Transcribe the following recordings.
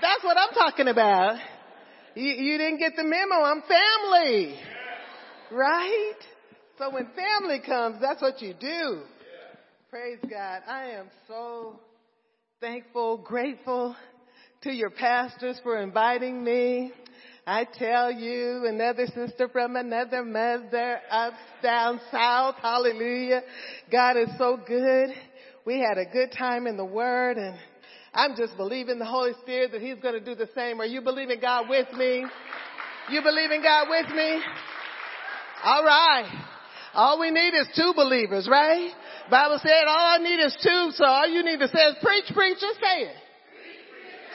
That's what I'm talking about. You, you didn't get the memo. I'm family. Right? So when family comes, that's what you do. Praise God. I am so thankful, grateful to your pastors for inviting me. I tell you, another sister from another mother up, down south. Hallelujah. God is so good. We had a good time in the Word and I'm just believing the Holy Spirit that He's going to do the same. Are you believing God with me? You believing God with me? All right. All we need is two believers, right? Bible said all I need is two, so all you need to say is preach, preach, just say it.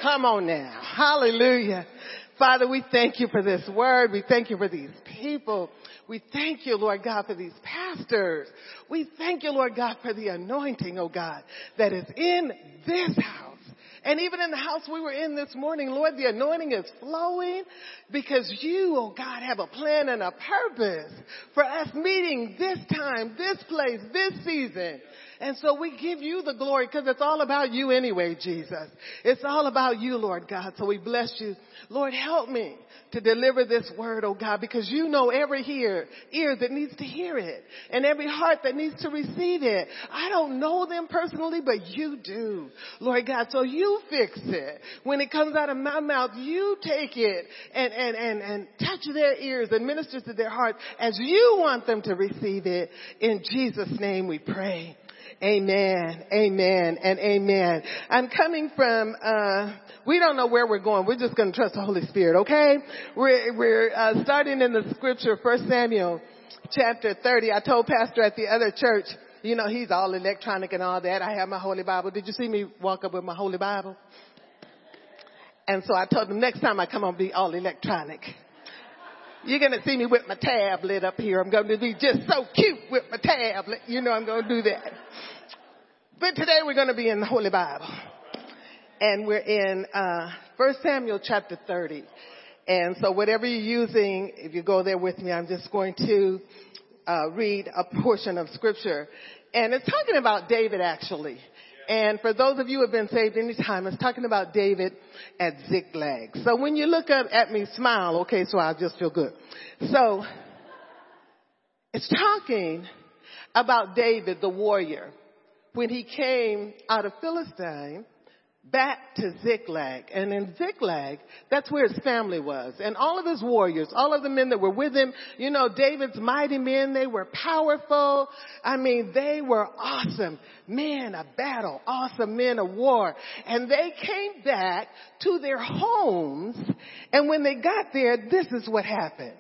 Come on now. Hallelujah. Father, we thank you for this word. We thank you for these people. We thank you, Lord God, for these pastors. We thank you, Lord God, for the anointing, oh God, that is in this house. And even in the house we were in this morning, Lord, the anointing is flowing because you, oh God, have a plan and a purpose for us meeting this time, this place, this season. And so we give you the glory because it's all about you anyway, Jesus. It's all about you, Lord God. So we bless you. Lord, help me to deliver this word, oh God, because you know every ear, ear that needs to hear it and every heart that needs to receive it. I don't know them personally, but you do, Lord God. So you fix it. When it comes out of my mouth, you take it and, and, and, and touch their ears and minister to their hearts as you want them to receive it. In Jesus' name we pray. Amen, amen, and amen. I'm coming from, uh, we don't know where we're going. We're just going to trust the Holy Spirit, okay? We're, we're uh, starting in the scripture, 1 Samuel chapter 30. I told Pastor at the other church, you know, he's all electronic and all that. I have my Holy Bible. Did you see me walk up with my Holy Bible? And so I told him next time I come I'll be all electronic. You're going to see me with my tablet up here. I'm going to be just so cute with my tablet. You know I'm going to do that. But today we're going to be in the Holy Bible. And we're in uh, 1 Samuel chapter 30. And so whatever you're using, if you go there with me, I'm just going to uh, read a portion of scripture. And it's talking about David actually. And for those of you who have been saved any time, it's talking about David at Ziklag. So when you look up at me, smile, okay, so I'll just feel good. So, it's talking about David, the warrior, when he came out of Philistine back to Ziklag. And in Ziklag, that's where his family was. And all of his warriors, all of the men that were with him, you know, David's mighty men, they were powerful. I mean, they were awesome men of battle, awesome men of war. And they came back to their homes. And when they got there, this is what happened.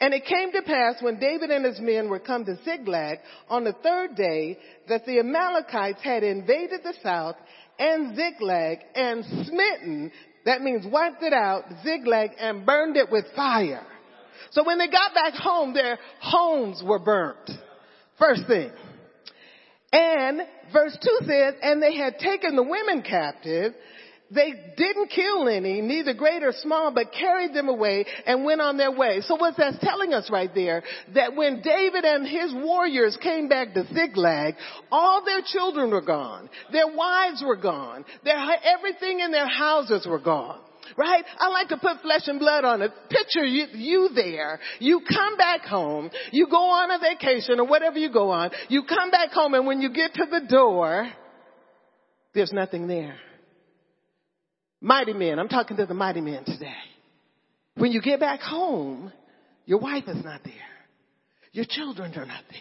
And it came to pass when David and his men were come to Ziklag on the third day that the Amalekites had invaded the south and Ziklag and smitten, that means wiped it out, Ziklag and burned it with fire. So when they got back home, their homes were burnt. First thing. And verse 2 says, and they had taken the women captive they didn't kill any, neither great or small, but carried them away and went on their way. So what's that telling us right there? That when David and his warriors came back to Ziklag, all their children were gone. Their wives were gone. Their, everything in their houses were gone. Right? I like to put flesh and blood on it. Picture you, you there. You come back home. You go on a vacation or whatever you go on. You come back home and when you get to the door, there's nothing there. Mighty men. I'm talking to the mighty men today. When you get back home, your wife is not there. Your children are not there.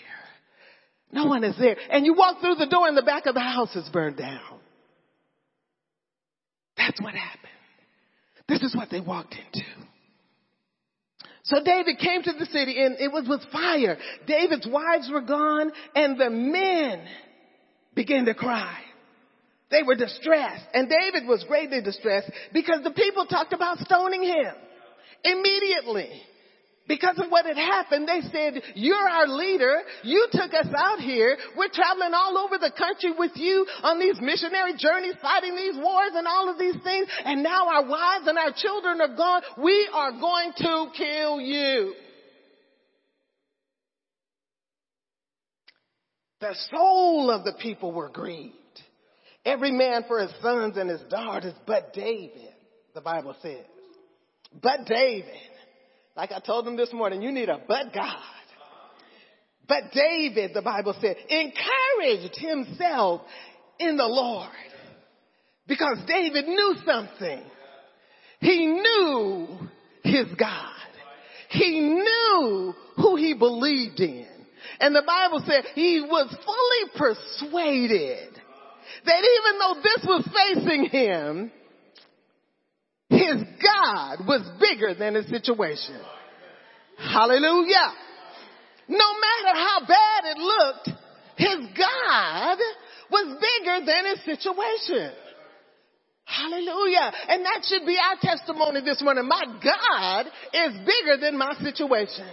No one is there. And you walk through the door and the back of the house is burned down. That's what happened. This is what they walked into. So David came to the city and it was with fire. David's wives were gone and the men began to cry. They were distressed. And David was greatly distressed because the people talked about stoning him immediately. Because of what had happened, they said, you're our leader. You took us out here. We're traveling all over the country with you on these missionary journeys, fighting these wars and all of these things. And now our wives and our children are gone. We are going to kill you. The soul of the people were grieved every man for his sons and his daughters, but David the Bible says. But David, like I told them this morning, you need a but God. But David, the Bible said, encouraged himself in the Lord. Because David knew something. He knew his God. He knew who he believed in. And the Bible said he was fully persuaded that even though this was facing him, his God was bigger than his situation. Hallelujah. No matter how bad it looked, his God was bigger than his situation. Hallelujah. And that should be our testimony this morning. My God is bigger than my situation.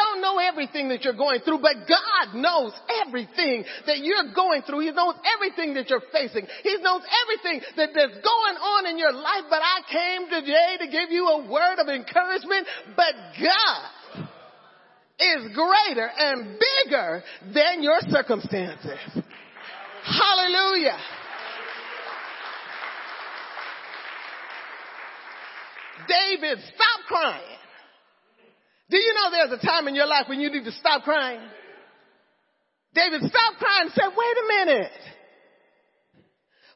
Don't know everything that you're going through, but God knows everything that you're going through. He knows everything that you're facing. He knows everything that, that's going on in your life. But I came today to give you a word of encouragement. But God is greater and bigger than your circumstances. Hallelujah. David, stop crying. Do you know there's a time in your life when you need to stop crying? David stopped crying and said, wait a minute.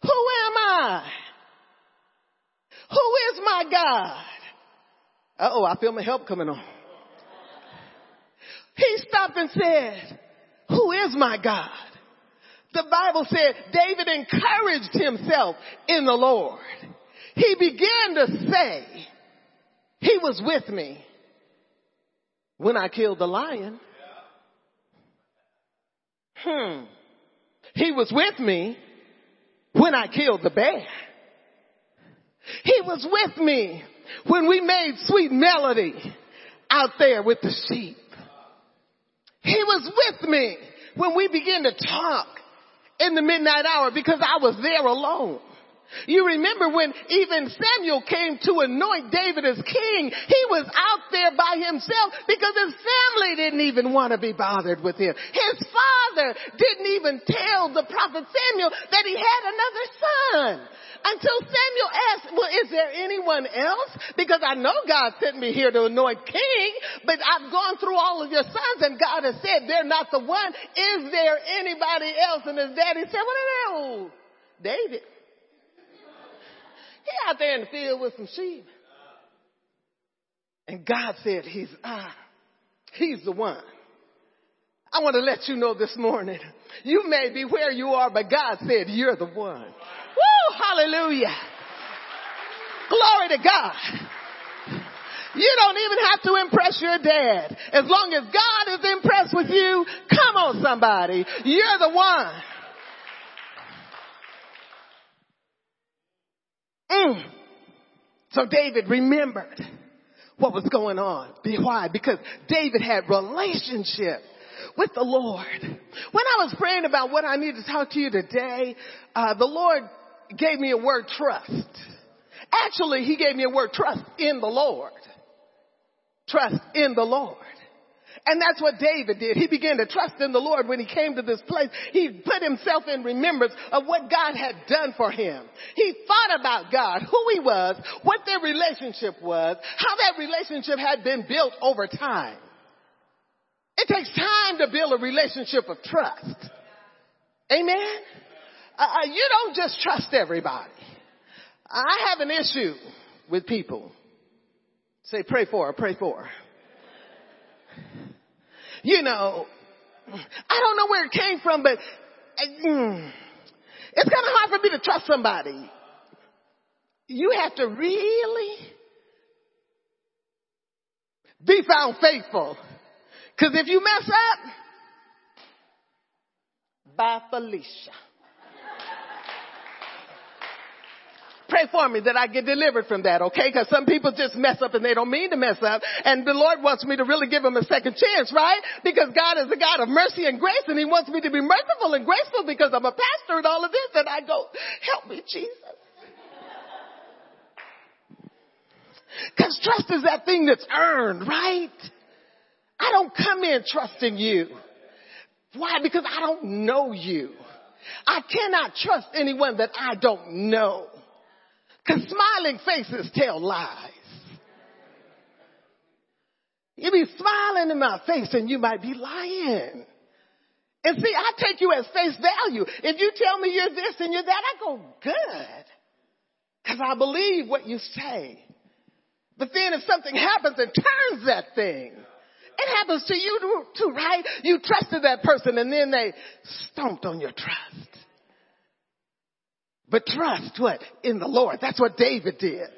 Who am I? Who is my God? Uh oh, I feel my help coming on. He stopped and said, who is my God? The Bible said David encouraged himself in the Lord. He began to say, he was with me when I killed the lion. Hmm. He was with me when I killed the bear. He was with me when we made sweet melody out there with the sheep. He was with me when we began to talk in the midnight hour because I was there alone. You remember when even Samuel came to anoint David as king, he was out there by himself because his family didn't even want to be bothered with him. His father didn't even tell the prophet Samuel that he had another son. Until Samuel asked, well, is there anyone else? Because I know God sent me here to anoint king, but I've gone through all of your sons and God has said they're not the one. Is there anybody else? And his daddy said, well, no, David. He out there in the field with some sheep. And God said, He's ah, He's the one. I want to let you know this morning, you may be where you are, but God said you're the one. Woo, hallelujah. Glory to God. You don't even have to impress your dad. As long as God is impressed with you, come on somebody. You're the one. Mm. So David remembered what was going on. Why? Because David had relationship with the Lord. When I was praying about what I need to talk to you today, uh, the Lord gave me a word trust. Actually, he gave me a word trust in the Lord. Trust in the Lord. And that's what David did. He began to trust in the Lord when he came to this place. He put himself in remembrance of what God had done for him. He thought about God, who he was, what their relationship was, how that relationship had been built over time. It takes time to build a relationship of trust. Amen? Uh, uh you don't just trust everybody. I have an issue with people. Say, pray for her, pray for her you know, I don't know where it came from, but mm, it's kind of hard for me to trust somebody. You have to really be found faithful. Cause if you mess up, bye Felicia. Pray for me that I get delivered from that, okay? Because some people just mess up and they don't mean to mess up. And the Lord wants me to really give them a second chance, right? Because God is a God of mercy and grace and He wants me to be merciful and graceful because I'm a pastor and all of this. And I go, help me, Jesus. Because trust is that thing that's earned, right? I don't come in trusting you. Why? Because I don't know you. I cannot trust anyone that I don't know. Cause smiling faces tell lies. You be smiling in my face and you might be lying. And see, I take you at face value. If you tell me you're this and you're that, I go, good. Cause I believe what you say. But then if something happens and turns that thing, it happens to you too, right? You trusted that person and then they stomped on your trust. But trust what? In the Lord. That's what David did.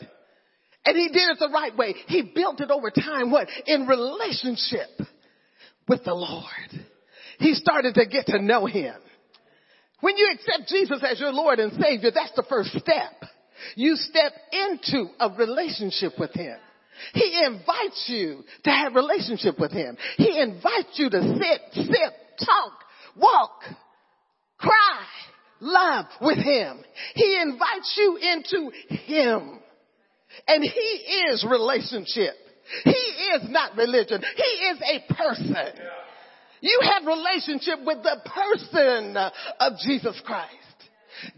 And he did it the right way. He built it over time, what? In relationship with the Lord. He started to get to know him. When you accept Jesus as your Lord and Savior, that's the first step. You step into a relationship with him. He invites you to have relationship with him. He invites you to sit, sip, talk, walk, cry, love with him. He invites you into him. And he is relationship. He is not religion. He is a person. You have relationship with the person of Jesus Christ.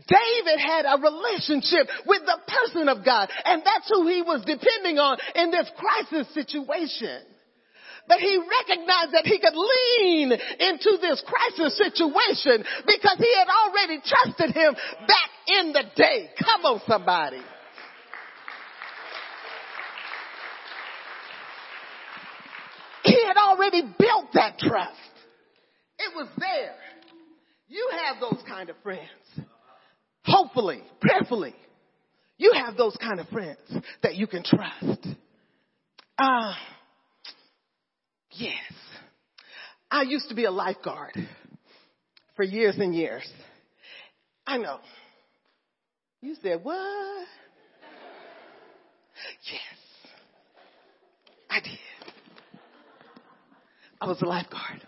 David had a relationship with the person of God, and that's who he was depending on in this crisis situation. But he recognized that he could lean into this crisis situation because he had already trusted him back in the day. Come on, somebody. He had already built that trust. It was there. You have those kind of friends. Hopefully, prayerfully, you have those kind of friends that you can trust. Ah, uh, yes. I used to be a lifeguard for years and years. I know. You said, what? Yes. I did. I was a lifeguard.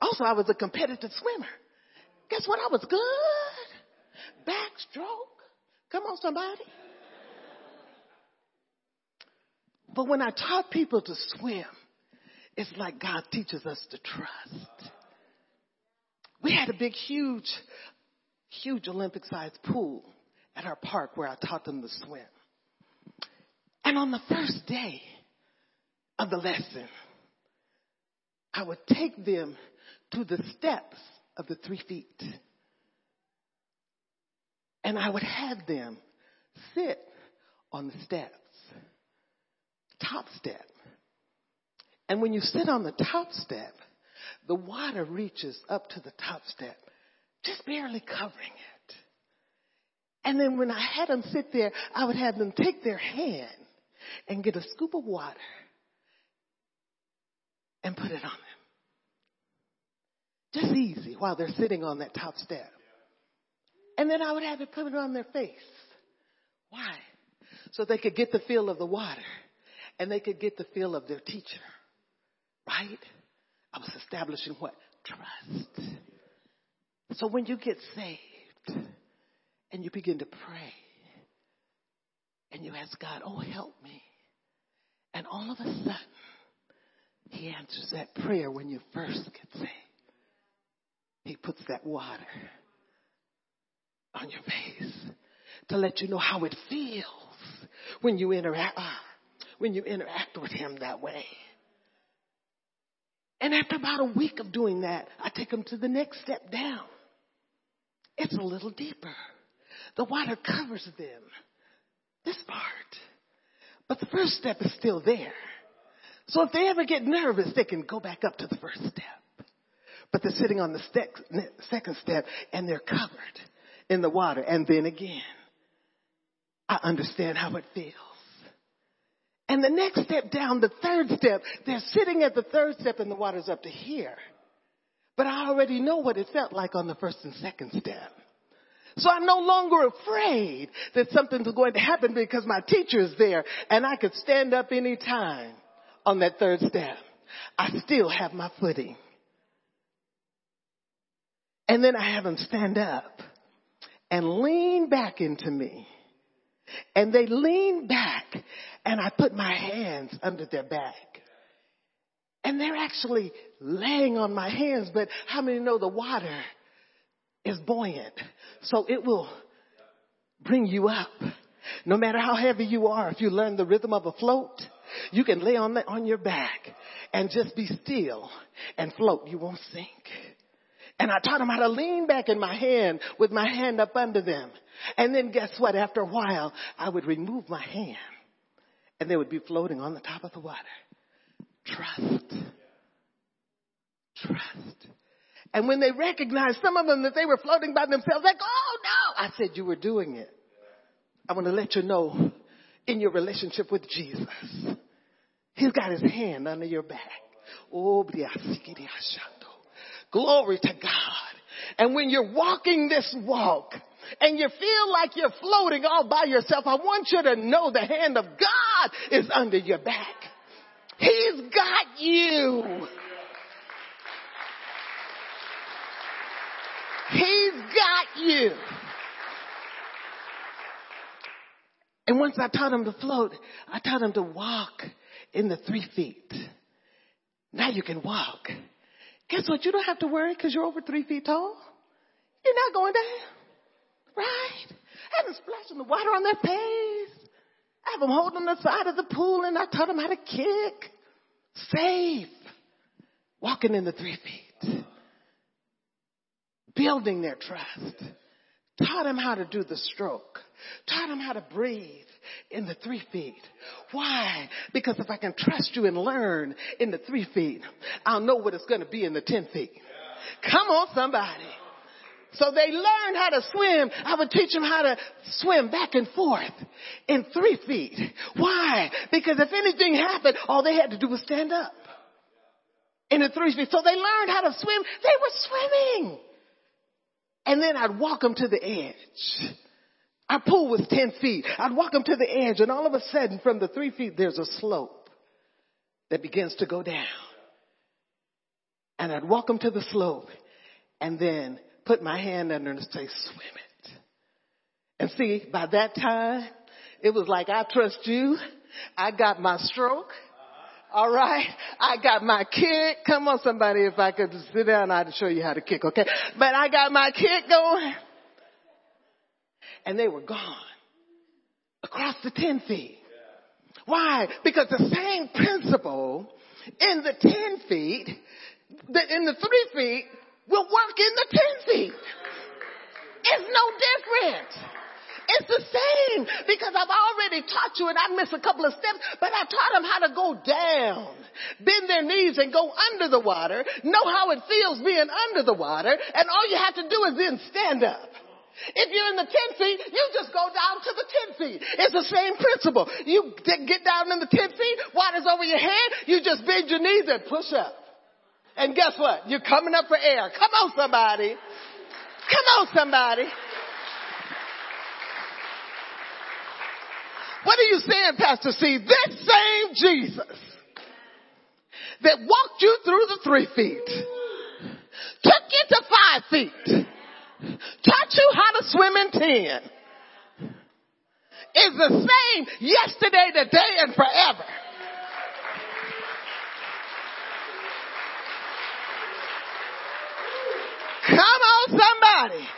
Also, I was a competitive swimmer. Guess what? I was good. Backstroke. Come on, somebody. But when I taught people to swim, it's like God teaches us to trust. We had a big, huge, huge Olympic sized pool at our park where I taught them to swim. And on the first day of the lesson, I would take them to the steps of the three feet. And I would have them sit on the steps, top step. And when you sit on the top step, the water reaches up to the top step, just barely covering it. And then when I had them sit there, I would have them take their hand and get a scoop of water and put it on them. Just easy while they're sitting on that top step. And then I would have it put it on their face. Why? So they could get the feel of the water and they could get the feel of their teacher. Right? I was establishing what? Trust. So when you get saved and you begin to pray and you ask God, oh, help me. And all of a sudden, He answers that prayer when you first get saved. He puts that water on your face to let you know how it feels when you interact uh, when you interact with him that way. And after about a week of doing that, I take them to the next step down. It's a little deeper. The water covers them. This part. But the first step is still there. So if they ever get nervous, they can go back up to the first step but they're sitting on the second step and they're covered in the water. And then again, I understand how it feels. And the next step down, the third step, they're sitting at the third step and the water's up to here. But I already know what it felt like on the first and second step. So I'm no longer afraid that something's going to happen because my teacher is there and I could stand up any time on that third step. I still have my footing. And then I have them stand up and lean back into me. And they lean back and I put my hands under their back. And they're actually laying on my hands, but how many know the water is buoyant? So it will bring you up No matter how heavy you are, if you learn the rhythm of a float, you can lay on, the, on your back and just be still and float. You won't sink. And I taught them how to lean back in my hand with my hand up under them. And then guess what? After a while, I would remove my hand and they would be floating on the top of the water. Trust. Trust. And when they recognized some of them that they were floating by themselves, like, oh no, I said, you were doing it. I want to let you know in your relationship with Jesus, He's got His hand under your back. Oh, glory to God. And when you're walking this walk, and you feel like you're floating all by yourself, I want you to know the hand of God is under your back. He's got you. He's got you. And once I taught him to float, I taught him to walk in the three feet. Now you can walk. Guess what? You don't have to worry because you're over three feet tall. You're not going down. Right? I have them splashing the water on their face. I have them holding the side of the pool and I taught them how to kick. Safe. Walking in the three feet. Building their trust. Taught them how to do the stroke. Taught them how to breathe in the three feet. Why? Because if I can trust you and learn in the three feet, I'll know what it's going to be in the ten feet. Come on, somebody. So they learned how to swim. I would teach them how to swim back and forth in three feet. Why? Because if anything happened, all they had to do was stand up in the three feet. So they learned how to swim. They were swimming. And then I'd walk them to the edge. Our pool was 10 feet. I'd walk them to the edge and all of a sudden from the three feet, there's a slope that begins to go down. And I'd walk them to the slope and then put my hand under and say, swim it. And see, by that time, it was like, I trust you. I got my stroke. All right. I got my kick. Come on, somebody, if I could sit down, I'd show you how to kick, okay? But I got my kick going. And they were gone. Across the 10 feet. Why? Because the same principle in the 10 feet, in the 3 feet, will work in the 10 feet. It's no different. It's the same because I've already taught you and I missed a couple of steps, but I taught them how to go down, bend their knees and go under the water, know how it feels being under the water, and all you have to do is then stand up. If you're in the 10 feet, you just go down to the 10 feet. It's the same principle. You get down in the 10 feet, water's over your head, you just bend your knees and push up. And guess what? You're coming up for air. Come on somebody. Come on somebody. What are you saying, Pastor C? This same Jesus that walked you through the three feet, took you to five feet, taught you how to swim in ten, is the same yesterday, today, and forever. Come on, somebody.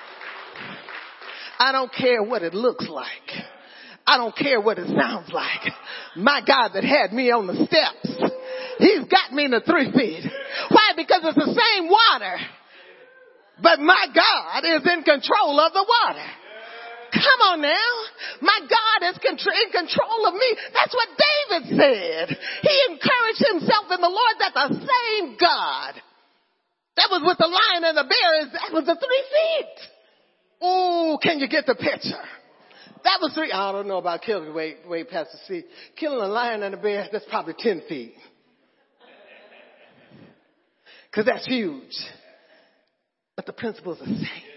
I don't care what it looks like. I don't care what it sounds like. My God that had me on the steps, He's got me in the three feet. Why? Because it's the same water. But my God is in control of the water. Come on now. My God is in control of me. That's what David said. He encouraged himself in the Lord that the same God that was with the lion and the bear that was the three feet. Oh, can you get the picture? That was three. I don't know about killing. Wait, wait, Pastor C. Killing a lion and a bear, that's probably 10 feet. Cause that's huge. But the principle is the same.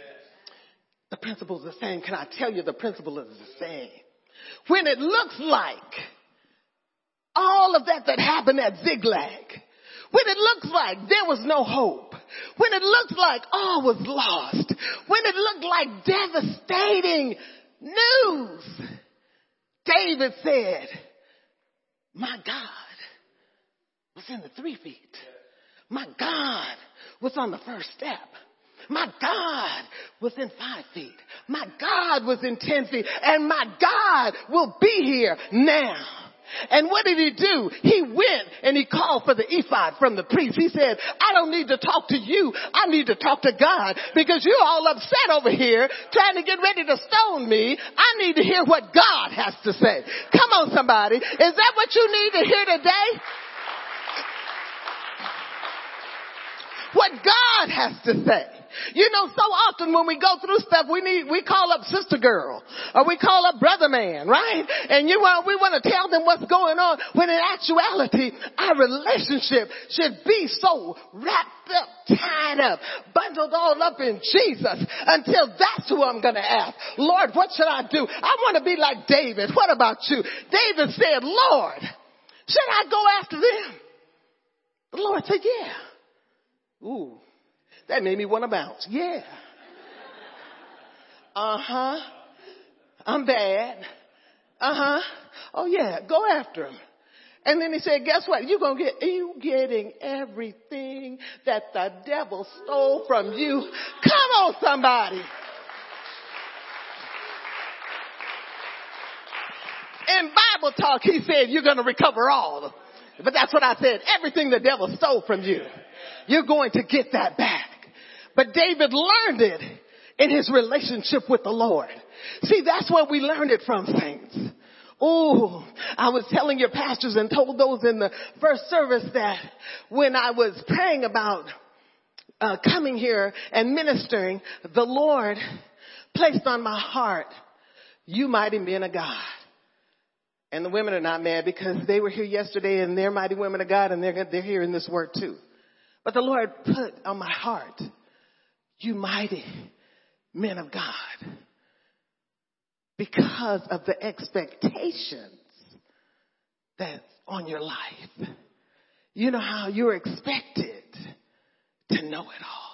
The principle is the same. Can I tell you the principle is the same? When it looks like all of that that happened at Ziklag, when it looks like there was no hope, when it looked like all was lost, when it looked like devastating news, David said, my God was in the three feet. My God was on the first step. My God was in five feet. My God was in ten feet. And my God will be here now. And what did he do? He went and he called for the ephod from the priest. He said, I don't need to talk to you. I need to talk to God because you're all upset over here trying to get ready to stone me. I need to hear what God has to say. Come on somebody. Is that what you need to hear today? What God has to say. You know, so often when we go through stuff, we need, we call up sister girl or we call up brother man, right? And you want, we want to tell them what's going on when in actuality, our relationship should be so wrapped up, tied up, bundled all up in Jesus until that's who I'm going to ask. Lord, what should I do? I want to be like David. What about you? David said, Lord, should I go after them? The Lord said, yeah. Ooh, that made me want to bounce. Yeah. Uh huh. I'm bad. Uh huh. Oh yeah, go after him. And then he said, guess what? You're to get, you getting everything that the devil stole from you. Come on somebody. In Bible talk, he said, you're to recover all. But that's what I said. Everything the devil stole from you, you're going to get that back. But David learned it in his relationship with the Lord. See, that's where we learned it from, saints. Oh, I was telling your pastors and told those in the first service that when I was praying about uh, coming here and ministering, the Lord placed on my heart, you mighty men of God. And the women are not mad because they were here yesterday and they're mighty women of God and they're, they're hearing this word too. But the Lord put on my heart, you mighty men of God because of the expectations that's on your life. You know how you're expected to know it all.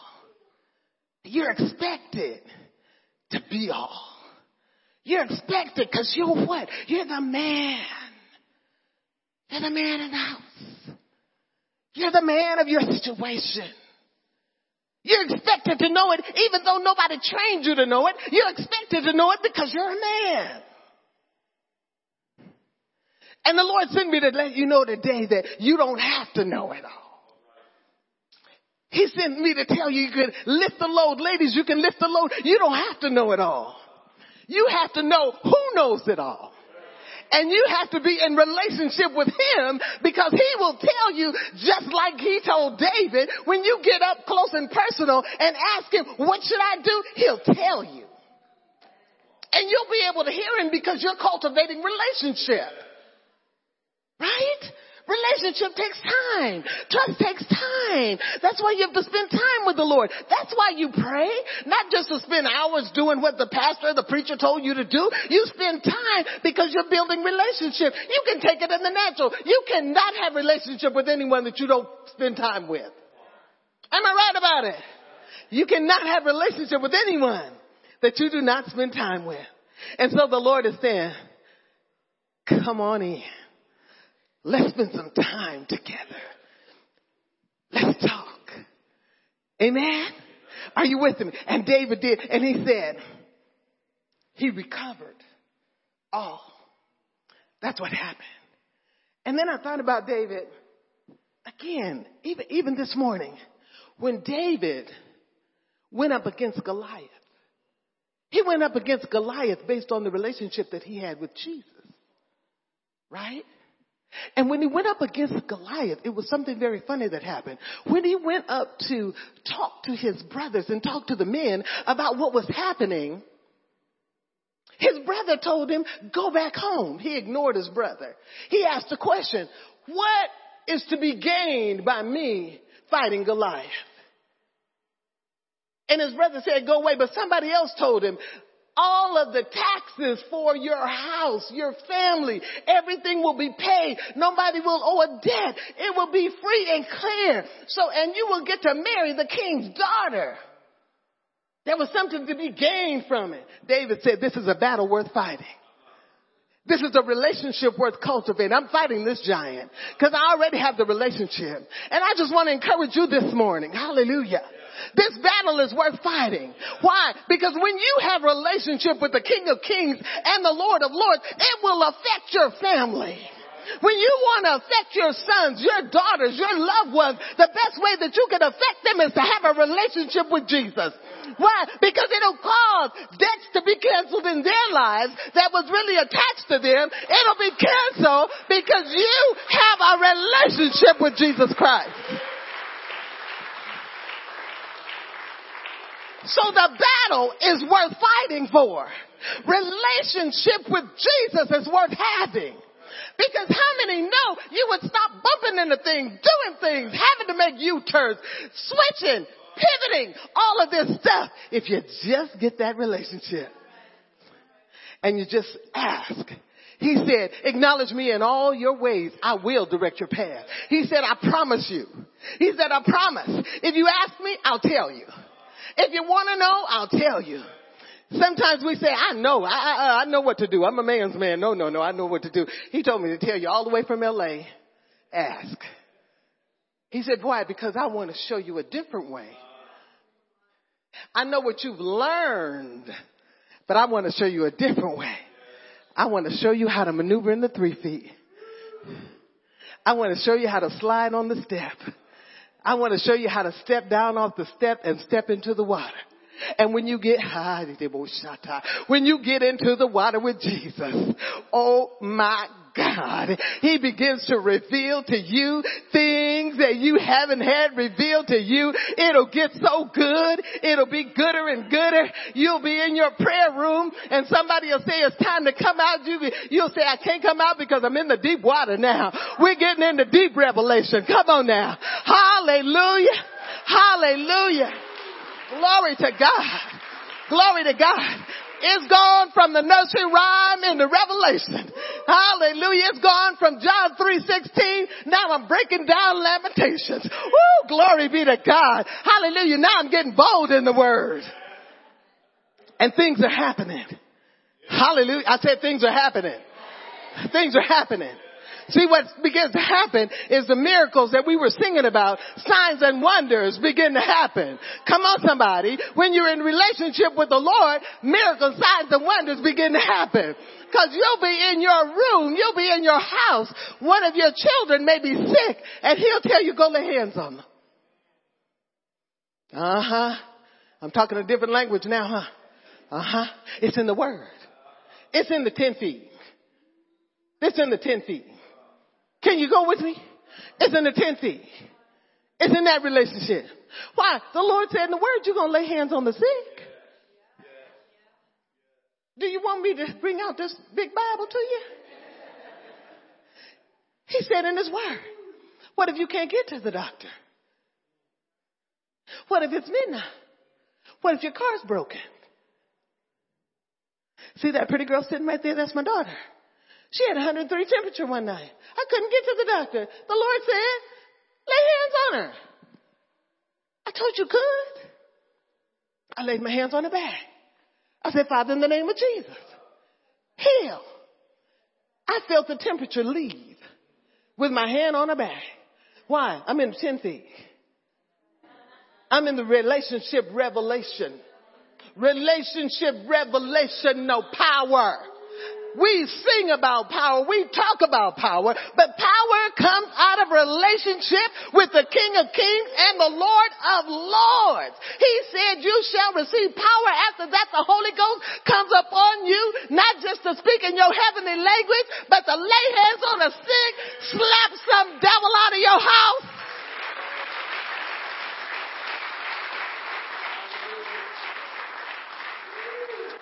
You're expected to be all. You're expected because you're what? You're the man. You're the man in the house. You're the man of your situation. You're expected to know it even though nobody trained you to know it. You're expected to know it because you're a man. And the Lord sent me to let you know today that you don't have to know it all. He sent me to tell you you can lift the load. Ladies, you can lift the load. You don't have to know it all. You have to know who knows it all. And you have to be in relationship with him because he will tell you just like he told David when you get up close and personal and ask him, what should I do? He'll tell you. And you'll be able to hear him because you're cultivating relationship. Right? Relationship takes time. Trust takes time. That's why you have to spend time with the Lord. That's why you pray. Not just to spend hours doing what the pastor, the preacher told you to do. You spend time because you're building relationship. You can take it in the natural. You cannot have relationship with anyone that you don't spend time with. Am I right about it? You cannot have relationship with anyone that you do not spend time with. And so the Lord is saying, come on in. Let's spend some time together. Let's talk. Amen. Are you with me? And David did, and he said, he recovered all. That's what happened. And then I thought about David again, even, even this morning, when David went up against Goliath. He went up against Goliath based on the relationship that he had with Jesus. Right? And when he went up against Goliath, it was something very funny that happened. When he went up to talk to his brothers and talk to the men about what was happening, his brother told him, go back home. He ignored his brother. He asked the question, what is to be gained by me fighting Goliath? And his brother said, go away. But somebody else told him, all of the taxes for your house, your family, everything will be paid. Nobody will owe a debt. It will be free and clear. So, and you will get to marry the king's daughter. There was something to be gained from it. David said, this is a battle worth fighting. This is a relationship worth cultivating. I'm fighting this giant because I already have the relationship. And I just want to encourage you this morning. Hallelujah This battle is worth fighting. Why? Because when you have relationship with the King of Kings and the Lord of Lords, it will affect your family. When you want to affect your sons, your daughters, your loved ones, the best way that you can affect them is to have a relationship with Jesus. Why? Because it'll cause debts to be canceled in their lives that was really attached to them. It'll be canceled because you have a relationship with Jesus Christ. So the battle is worth fighting for. Relationship with Jesus is worth having. Because how many know you would stop bumping into things, doing things, having to make U-turns, switching, pivoting, all of this stuff if you just get that relationship. And you just ask. He said, acknowledge me in all your ways. I will direct your path. He said, I promise you. He said, I promise. If you ask me, I'll tell you. If you want to know, I'll tell you. Sometimes we say, I know, I, I, uh, I know what to do. I'm a man's man. No, no, no, I know what to do. He told me to tell you all the way from LA, ask. He said, why? Because I want to show you a different way. I know what you've learned, but I want to show you a different way. I want to show you how to maneuver in the three feet. I want to show you how to slide on the step. I want to show you how to step down off the step and step into the water. And when you get high, when you get into the water with Jesus, oh my God, He begins to reveal to you things that you haven't had revealed to you. It'll get so good. It'll be gooder and gooder. You'll be in your prayer room and somebody will say it's time to come out. You, you'll say I can't come out because I'm in the deep water now. We're getting into deep revelation. Come on now. Hallelujah. Hallelujah. Glory to God. Glory to God. It's gone from the nursery rhyme into Revelation. Hallelujah. It's gone from John 3.16. Now I'm breaking down Lamentations. Woo, glory be to God. Hallelujah. Now I'm getting bold in the word. And things are happening. Hallelujah. I said things are happening. Things are happening. See what begins to happen is the miracles that we were singing about, signs and wonders begin to happen. Come on somebody. When you're in relationship with the Lord, miracles, signs and wonders begin to happen. Cause you'll be in your room, you'll be in your house, one of your children may be sick, and he'll tell you go lay hands on them. Uh huh. I'm talking a different language now, huh? Uh huh. It's in the word. It's in the ten feet. It's in the ten feet. Can you go with me? It's in the ten feet. It's in that relationship. Why? The Lord said in the word, you're going to lay hands on the sick. Do you want me to bring out this big Bible to you? He said in his word, what if you can't get to the doctor? What if it's midnight? What if your car's broken? See that pretty girl sitting right there? That's my daughter. She had 103 temperature one night. I couldn't get to the doctor. The Lord said, lay hands on her. I told you could. I laid my hands on her back. I said, Father, in the name of Jesus, heal. I felt the temperature leave with my hand on her back. Why? I'm in 10 feet. I'm in the relationship revelation. Relationship revelation, no power. We sing about power. We talk about power, but power comes out of relationship with the King of Kings and the Lord of Lords. He said you shall receive power. After that, the Holy Ghost comes upon you, not just to speak in your heavenly language, but to lay hands on a sick, slap some devil out of your house.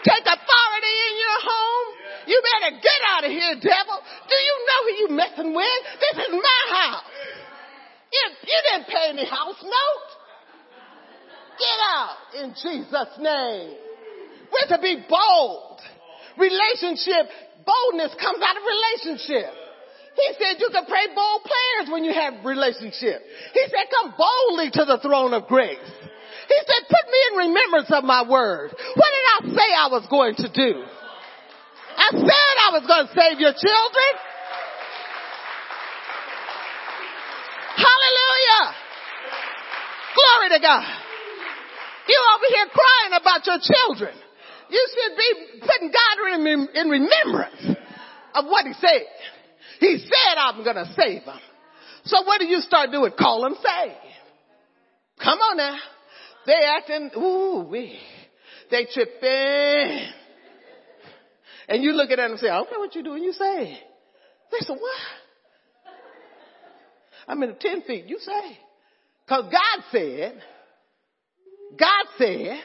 Take authority in your home you better get out of here, devil. Do you know who you're messing with? This is my house. You, you didn't pay any house note. Get out in Jesus' name. We're to be bold. Relationship, boldness comes out of relationship. He said you can pray bold prayers when you have relationship. He said come boldly to the throne of grace. He said put me in remembrance of my word. What did I say I was going to do? I said I was going to save your children. Hallelujah. Glory to God. You over here crying about your children. You should be putting God in, in remembrance of what he said. He said, I'm going to save them. So what do you start doing? Call them saved. Come on now. They acting, ooh, we, they tripping. And you look at them and say, I don't know what you're doing. You say, they said, what? I'm in the 10 feet. You say. Cause God said, God said,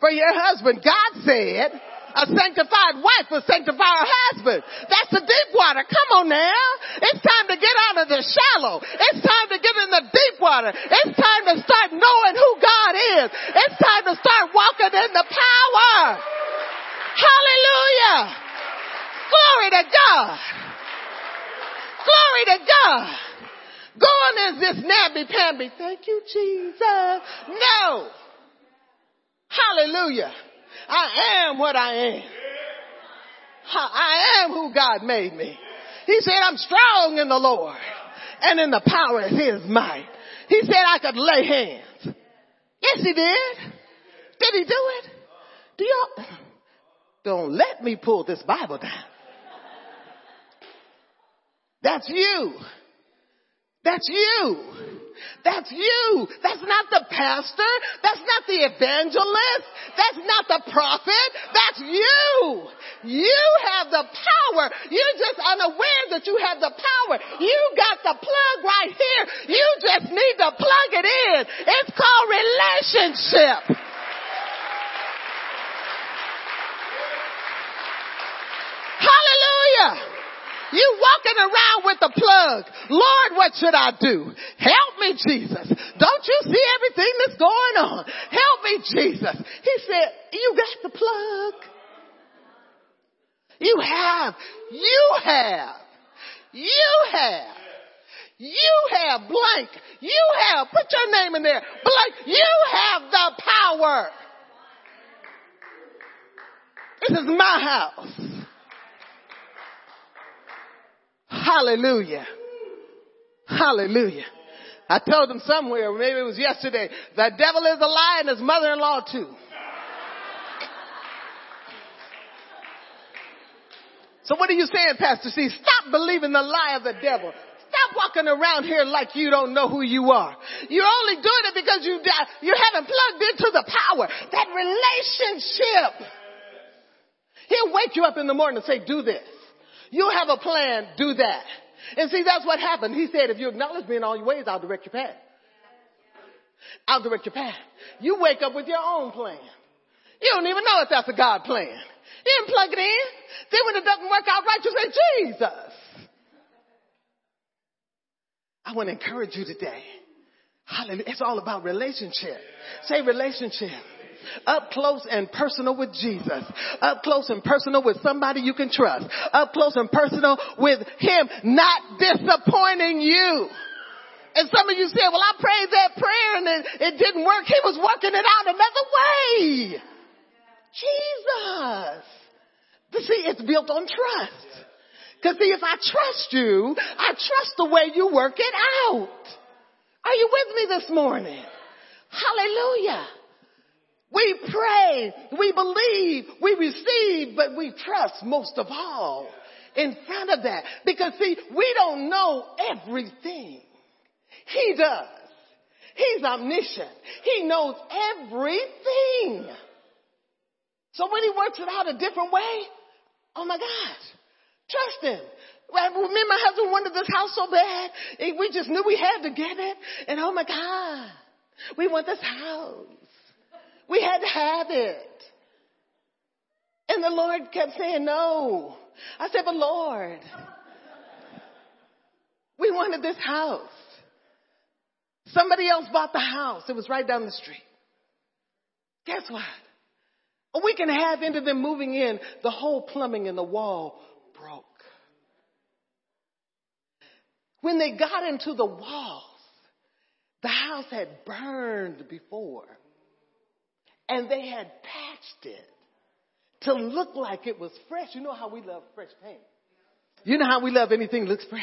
for your husband, God said, a sanctified wife will sanctify her husband. That's the deep water. Come on now. It's time to get out of the shallow. It's time to get in the deep water. It's time to start knowing who God is. It's time to start walking in the power. Hallelujah. Glory to God. Glory to God. Gone is this namby-pamby. Thank you, Jesus. No. Hallelujah. I am what I am. I am who God made me. He said, I'm strong in the Lord and in the power of his might. He said I could lay hands. Yes, he did. Did he do it? Do y'all, don't let me pull this Bible down. That's you. That's you. That's you. That's not the pastor. That's not the evangelist. That's not the prophet. That's you. You have the power. You're just unaware that you have the power. You got the plug right here. You just need to plug it in. It's called relationship. Hallelujah. You walking around with the plug. Lord, what should I do? Help me, Jesus. Don't you see everything that's going on? Help me, Jesus. He said, you got the plug. You have. You have. You have. You have blank. You have, put your name in there. Blank. You have the power. This is my house. Hallelujah. Hallelujah. I told them somewhere, maybe it was yesterday, the devil is a lie and his mother-in-law too. So what are you saying, Pastor C? Stop believing the lie of the devil. Stop walking around here like you don't know who you are. You're only doing it because you you haven't plugged into the power, that relationship. He'll wake you up in the morning and say, do this. You have a plan, do that. And see, that's what happened. He said, if you acknowledge me in all your ways, I'll direct your path. I'll direct your path. You wake up with your own plan. You don't even know if that's a God plan. You didn't plug it in. Then when it doesn't work out right, you say, Jesus. I want to encourage you today. Hallelujah. It's all about relationship. Say relationship up close and personal with Jesus, up close and personal with somebody you can trust, up close and personal with Him not disappointing you. And some of you said, well, I prayed that prayer and it, it didn't work. He was working it out another way. Jesus. See, it's built on trust. Cause see, if I trust you, I trust the way you work it out. Are you with me this morning? Hallelujah. We pray, we believe, we receive, but we trust most of all in front of that. Because see, we don't know everything. He does. He's omniscient. He knows everything. So when he works it out a different way, oh my gosh, trust him. Remember my husband wanted this house so bad. We just knew we had to get it. And oh my God, we want this house. We had to have it. And the Lord kept saying no. I said, but Lord, we wanted this house. Somebody else bought the house. It was right down the street. Guess what? And a half into them moving in, the whole plumbing in the wall broke. When they got into the walls, the house had burned before and they had patched it to look like it was fresh. You know how we love fresh paint. You know how we love anything that looks fresh.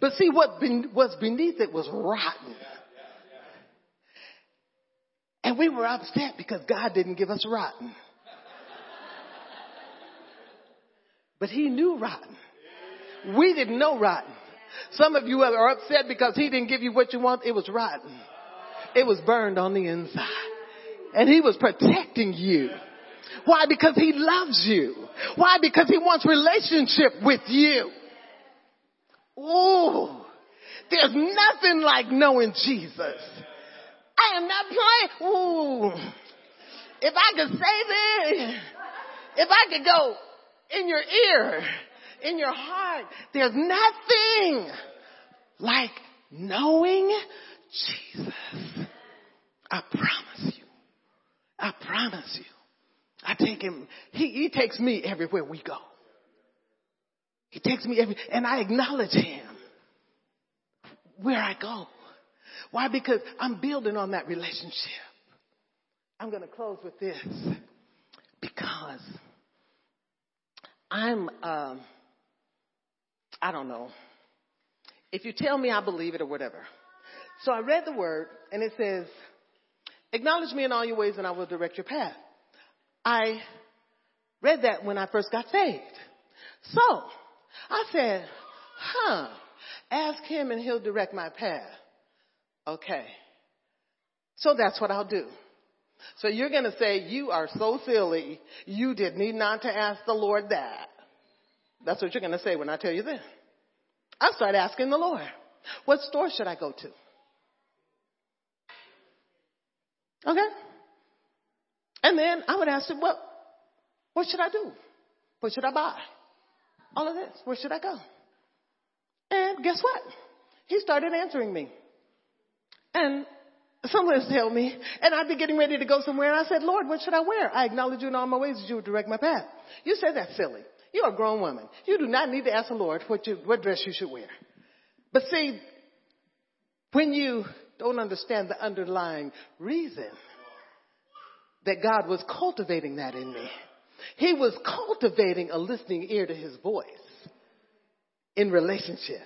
But see what was beneath it was rotten. And we were upset because God didn't give us rotten. But he knew rotten. We didn't know rotten. Some of you are upset because he didn't give you what you want. It was rotten. It was burned on the inside. And he was protecting you. Why? Because he loves you. Why? Because he wants relationship with you. Ooh. There's nothing like knowing Jesus. I am not playing. Ooh. If I could say this, if I could go in your ear, in your heart, there's nothing like knowing Jesus. I promise. I promise you. I take him, he, he takes me everywhere we go. He takes me every, and I acknowledge him where I go. Why? Because I'm building on that relationship. I'm going to close with this because I'm, um, I don't know. If you tell me, I believe it or whatever. So I read the word and it says, acknowledge me in all your ways and I will direct your path. I read that when I first got saved. So I said, huh, ask him and he'll direct my path. Okay. So that's what I'll do. So you're going to say, you are so silly. You did need not to ask the Lord that. That's what you're going to say when I tell you this. I start asking the Lord, what store should I go to? Okay. And then I would ask him, well, what should I do? What should I buy? All of this. Where should I go? And guess what? He started answering me. And someone tell me, and I'd be getting ready to go somewhere, and I said, Lord, what should I wear? I acknowledge you in all my ways you direct my path. You said that's silly. You're a grown woman. You do not need to ask the Lord what, you, what dress you should wear. But see, when you don't understand the underlying reason that God was cultivating that in me, He was cultivating a listening ear to His voice in relationship.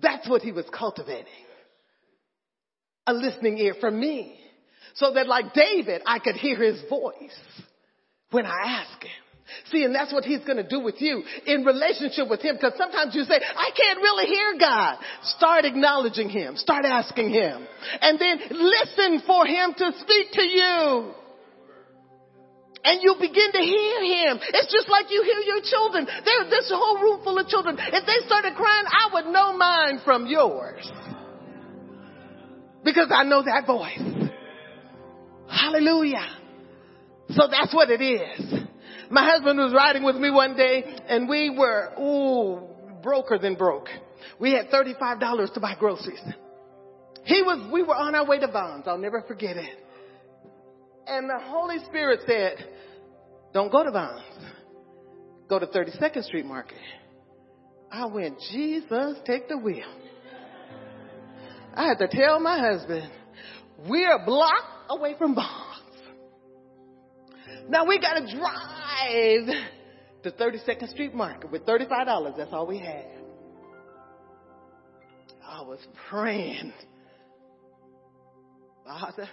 That's what He was cultivating. A listening ear for me. So that like David, I could hear His voice when I ask Him. See, and that's what he's going to do with you in relationship with him. Because sometimes you say, I can't really hear God. Start acknowledging him. Start asking him. And then listen for him to speak to you. And you begin to hear him. It's just like you hear your children. There, this whole room full of children. If they started crying, I would know mine from yours. Because I know that voice. Hallelujah. So that's what it is. My husband was riding with me one day and we were, ooh, broker than broke. We had $35 to buy groceries. He was, we were on our way to Vons. I'll never forget it. And the Holy Spirit said, don't go to Vons. Go to 32nd Street Market. I went, Jesus, take the wheel. I had to tell my husband, we're a block away from Vons. Now we gotta drive to 32nd Street Market with $35. That's all we had. I was praying. Father,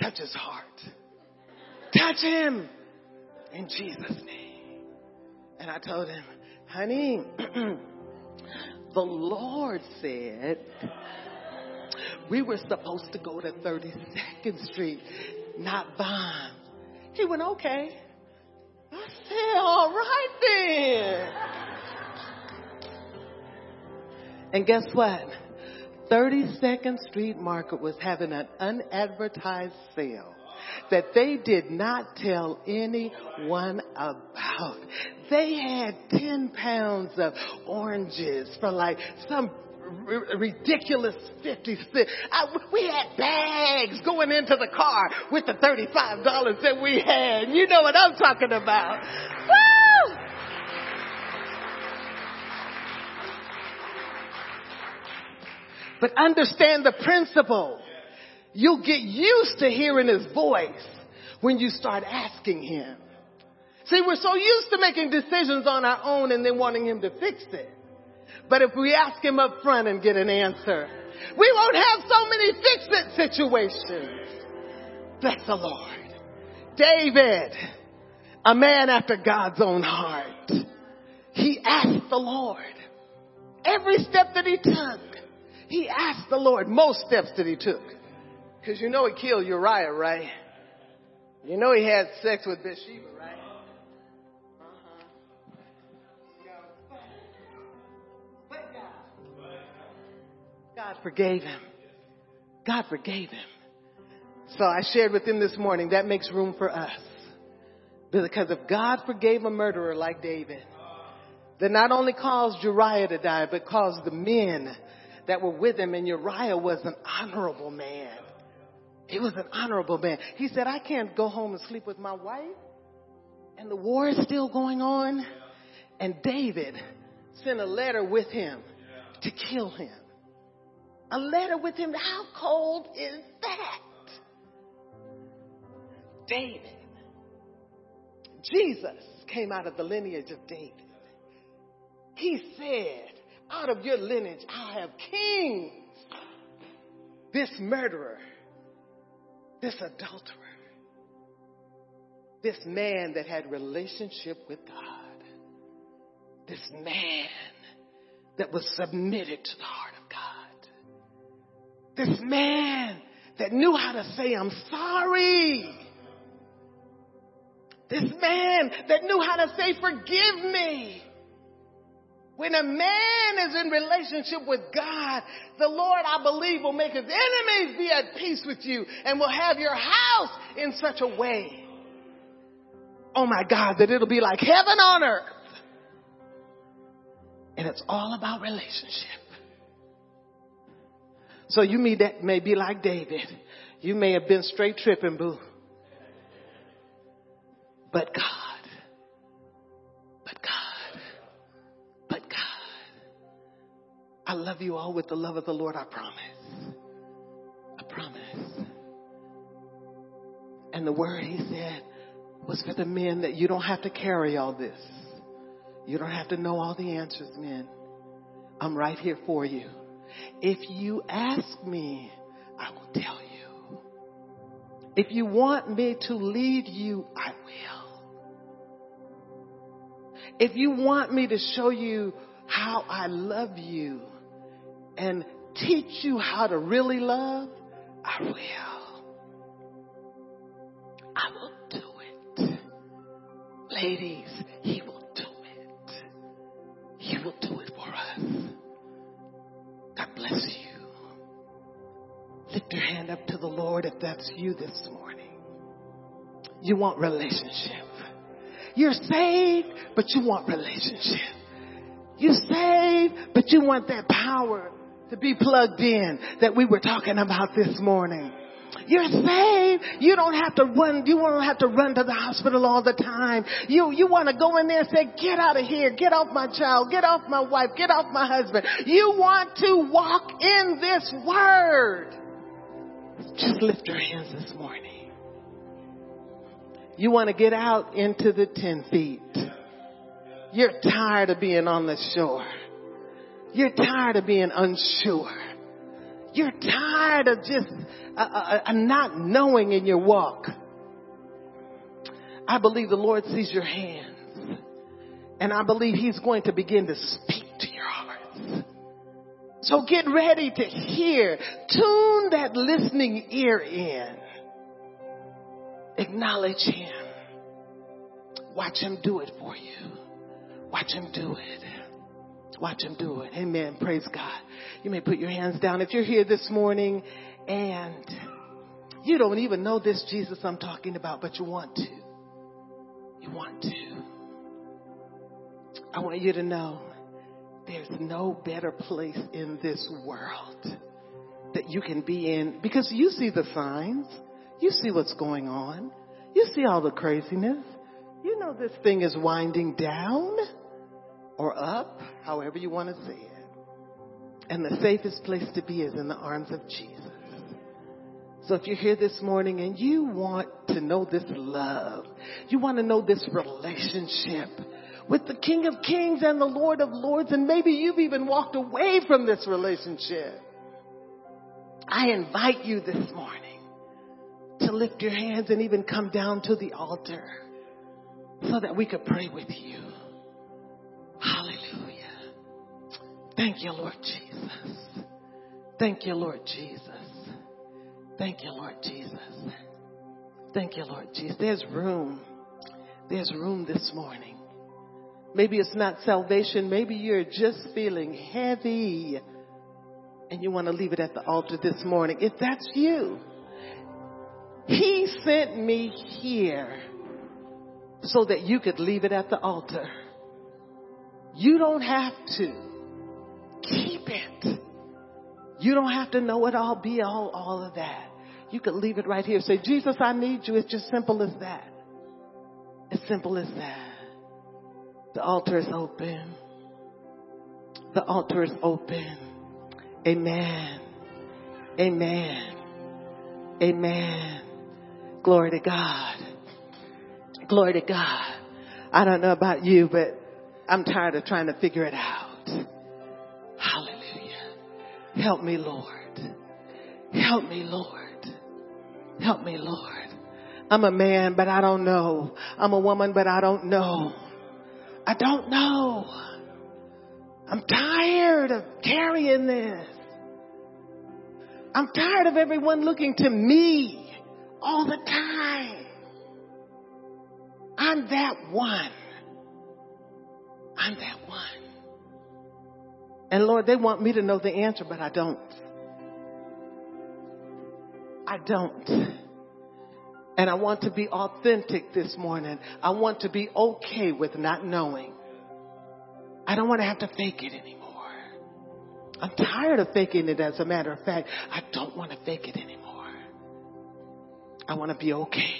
touch his heart. Touch him in Jesus' name. And I told him, honey, the Lord said we were supposed to go to 32nd Street, not Vons. He went, okay. I said, all right then. And guess what? 32nd Street Market was having an unadvertised sale that they did not tell anyone about. They had 10 pounds of oranges for like some ridiculous 50 cents. we had bags going into the car with the $35 that we had. You know what I'm talking about. Woo! But understand the principle. You'll get used to hearing his voice when you start asking him. See, we're so used to making decisions on our own and then wanting him to fix it. But if we ask him up front and get an answer, we won't have so many fix it situations. Bless the Lord. David, a man after God's own heart. He asked the Lord. Every step that he took, he asked the Lord. Most steps that he took. Cause you know he killed Uriah, right? You know he had sex with Bathsheba, right? God forgave him. God forgave him. So I shared with him this morning, that makes room for us. Because if God forgave a murderer like David, that not only caused Uriah to die, but caused the men that were with him, and Uriah was an honorable man. He was an honorable man. He said, I can't go home and sleep with my wife, and the war is still going on. And David sent a letter with him to kill him. A letter with him. How cold is that? David. Jesus came out of the lineage of David. He said, out of your lineage, I'll have kings. This murderer, this adulterer, this man that had relationship with God, this man that was submitted to the heart this man that knew how to say, I'm sorry. This man that knew how to say, forgive me. When a man is in relationship with God, the Lord, I believe, will make his enemies be at peace with you and will have your house in such a way. Oh my God, that it'll be like heaven on earth. And it's all about relationship. So you may, that may be like David. You may have been straight tripping, boo. But God, but God, but God. I love you all with the love of the Lord, I promise. I promise. And the word he said was for the men that you don't have to carry all this. You don't have to know all the answers, men. I'm right here for you. If you ask me, I will tell you. If you want me to lead you, I will. If you want me to show you how I love you and teach you how to really love, I will. I will do it. Ladies, Lord if that's you this morning. You want relationship. You're saved, but you want relationship. You're saved, but you want that power to be plugged in that we were talking about this morning. You're saved. You don't have to run. You don't have to run to the hospital all the time. You, you want to go in there and say, get out of here. Get off my child. Get off my wife. Get off my husband. You want to walk in this word. Just lift your hands this morning. You want to get out into the 10 feet. You're tired of being on the shore. You're tired of being unsure. You're tired of just uh, uh, uh, not knowing in your walk. I believe the Lord sees your hands. And I believe He's going to begin to speak. So get ready to hear. Tune that listening ear in. Acknowledge Him. Watch Him do it for you. Watch Him do it. Watch Him do it. Amen. Praise God. You may put your hands down. If you're here this morning and you don't even know this Jesus I'm talking about, but you want to. You want to. I want you to know there's no better place in this world that you can be in because you see the signs. You see what's going on. You see all the craziness. You know this thing is winding down or up, however you want to say it. And the safest place to be is in the arms of Jesus. So if you're here this morning and you want to know this love, you want to know this relationship with the King of Kings and the Lord of Lords, and maybe you've even walked away from this relationship, I invite you this morning to lift your hands and even come down to the altar so that we could pray with you. Hallelujah. Thank you, Lord Jesus. Thank you, Lord Jesus. Thank you, Lord Jesus. Thank you, Lord Jesus. There's room. There's room this morning. Maybe it's not salvation. Maybe you're just feeling heavy and you want to leave it at the altar this morning. If that's you, He sent me here so that you could leave it at the altar. You don't have to keep it. You don't have to know it all, be all, all of that. You could leave it right here. Say, Jesus, I need you. It's just simple as that. As simple as that. The altar is open. The altar is open. Amen. Amen. Amen. Glory to God. Glory to God. I don't know about you, but I'm tired of trying to figure it out. Hallelujah. Help me, Lord. Help me, Lord. Help me, Lord. I'm a man, but I don't know. I'm a woman, but I don't know. I don't know. I'm tired of carrying this. I'm tired of everyone looking to me all the time. I'm that one. I'm that one. And Lord, they want me to know the answer, but I don't. I don't. And I want to be authentic this morning. I want to be okay with not knowing. I don't want to have to fake it anymore. I'm tired of faking it as a matter of fact. I don't want to fake it anymore. I want to be okay.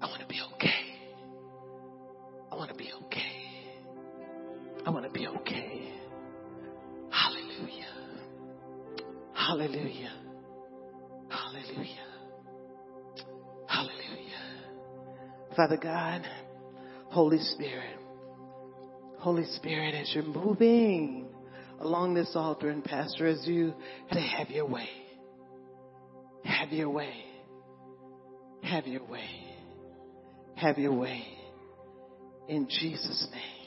I want to be okay. Father God, Holy Spirit, Holy Spirit, as you're moving along this altar and Pastor, as you to have your way. Have your way. Have your way. Have your way. In Jesus' name.